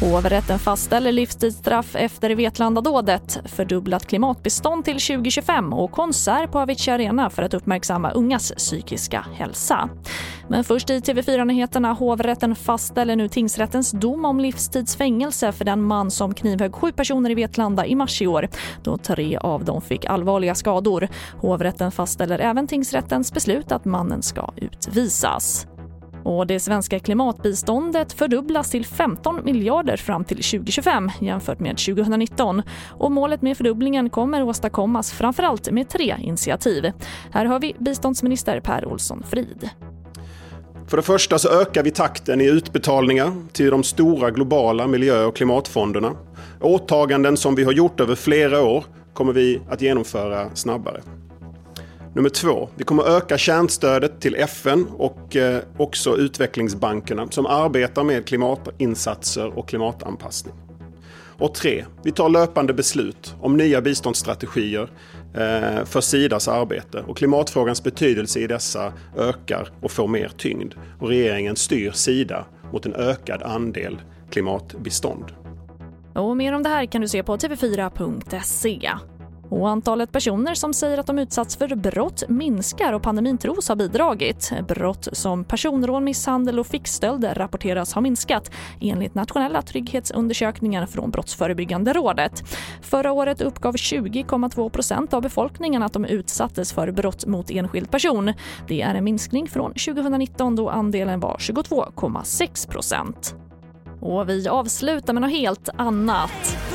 Hovrätten fastställer livstidsstraff efter Vetlandadådet, fördubblat klimatbistånd till 2025 och konsert på Avicii Arena för att uppmärksamma ungas psykiska hälsa. Men först i TV4-nyheterna. Hovrätten fastställer nu tingsrättens dom om livstidsfängelse för den man som knivhögg sju personer i Vetlanda i mars i år, då tre av dem fick allvarliga skador. Hovrätten fastställer även tingsrättens beslut att mannen ska utvisas. Och det svenska klimatbiståndet fördubblas till 15 miljarder fram till 2025 jämfört med 2019. Och målet med fördubblingen kommer åstadkommas framförallt med tre initiativ. Här har vi biståndsminister Per Olsson Frid. För det första så ökar vi takten i utbetalningar till de stora globala miljö och klimatfonderna. Åtaganden som vi har gjort över flera år kommer vi att genomföra snabbare. Nummer två, vi kommer öka kärnstödet till FN och eh, också utvecklingsbankerna som arbetar med klimatinsatser och klimatanpassning. Och tre, vi tar löpande beslut om nya biståndsstrategier eh, för Sidas arbete och klimatfrågans betydelse i dessa ökar och får mer tyngd. Och regeringen styr Sida mot en ökad andel klimatbistånd. Och mer om det här kan du se på tv4.se. Och antalet personer som säger att de utsatts för brott minskar och pandemin tros ha bidragit. Brott som personrån, misshandel och fickstöld rapporteras ha minskat enligt nationella trygghetsundersökningar från Brottsförebyggande rådet. Förra året uppgav 20,2% av befolkningen att de utsattes för brott mot enskild person. Det är en minskning från 2019 då andelen var 22,6% Och vi avslutar med något helt annat.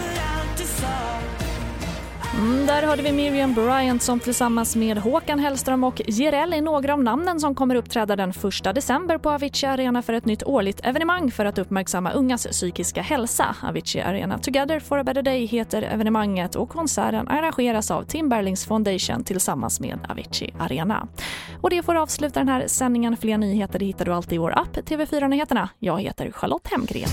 Mm, där hörde vi Miriam Bryant som tillsammans med Håkan Hellström och Jireel är några av namnen som kommer uppträda den 1 december på Avicii Arena för ett nytt årligt evenemang för att uppmärksamma ungas psykiska hälsa. Avicii Arena Together for a better day heter evenemanget och konserten arrangeras av Tim Berlings Foundation tillsammans med Avicii Arena. Och det får avsluta den här sändningen. Fler nyheter hittar du alltid i vår app TV4 Nyheterna. Jag heter Charlotte Hemgren.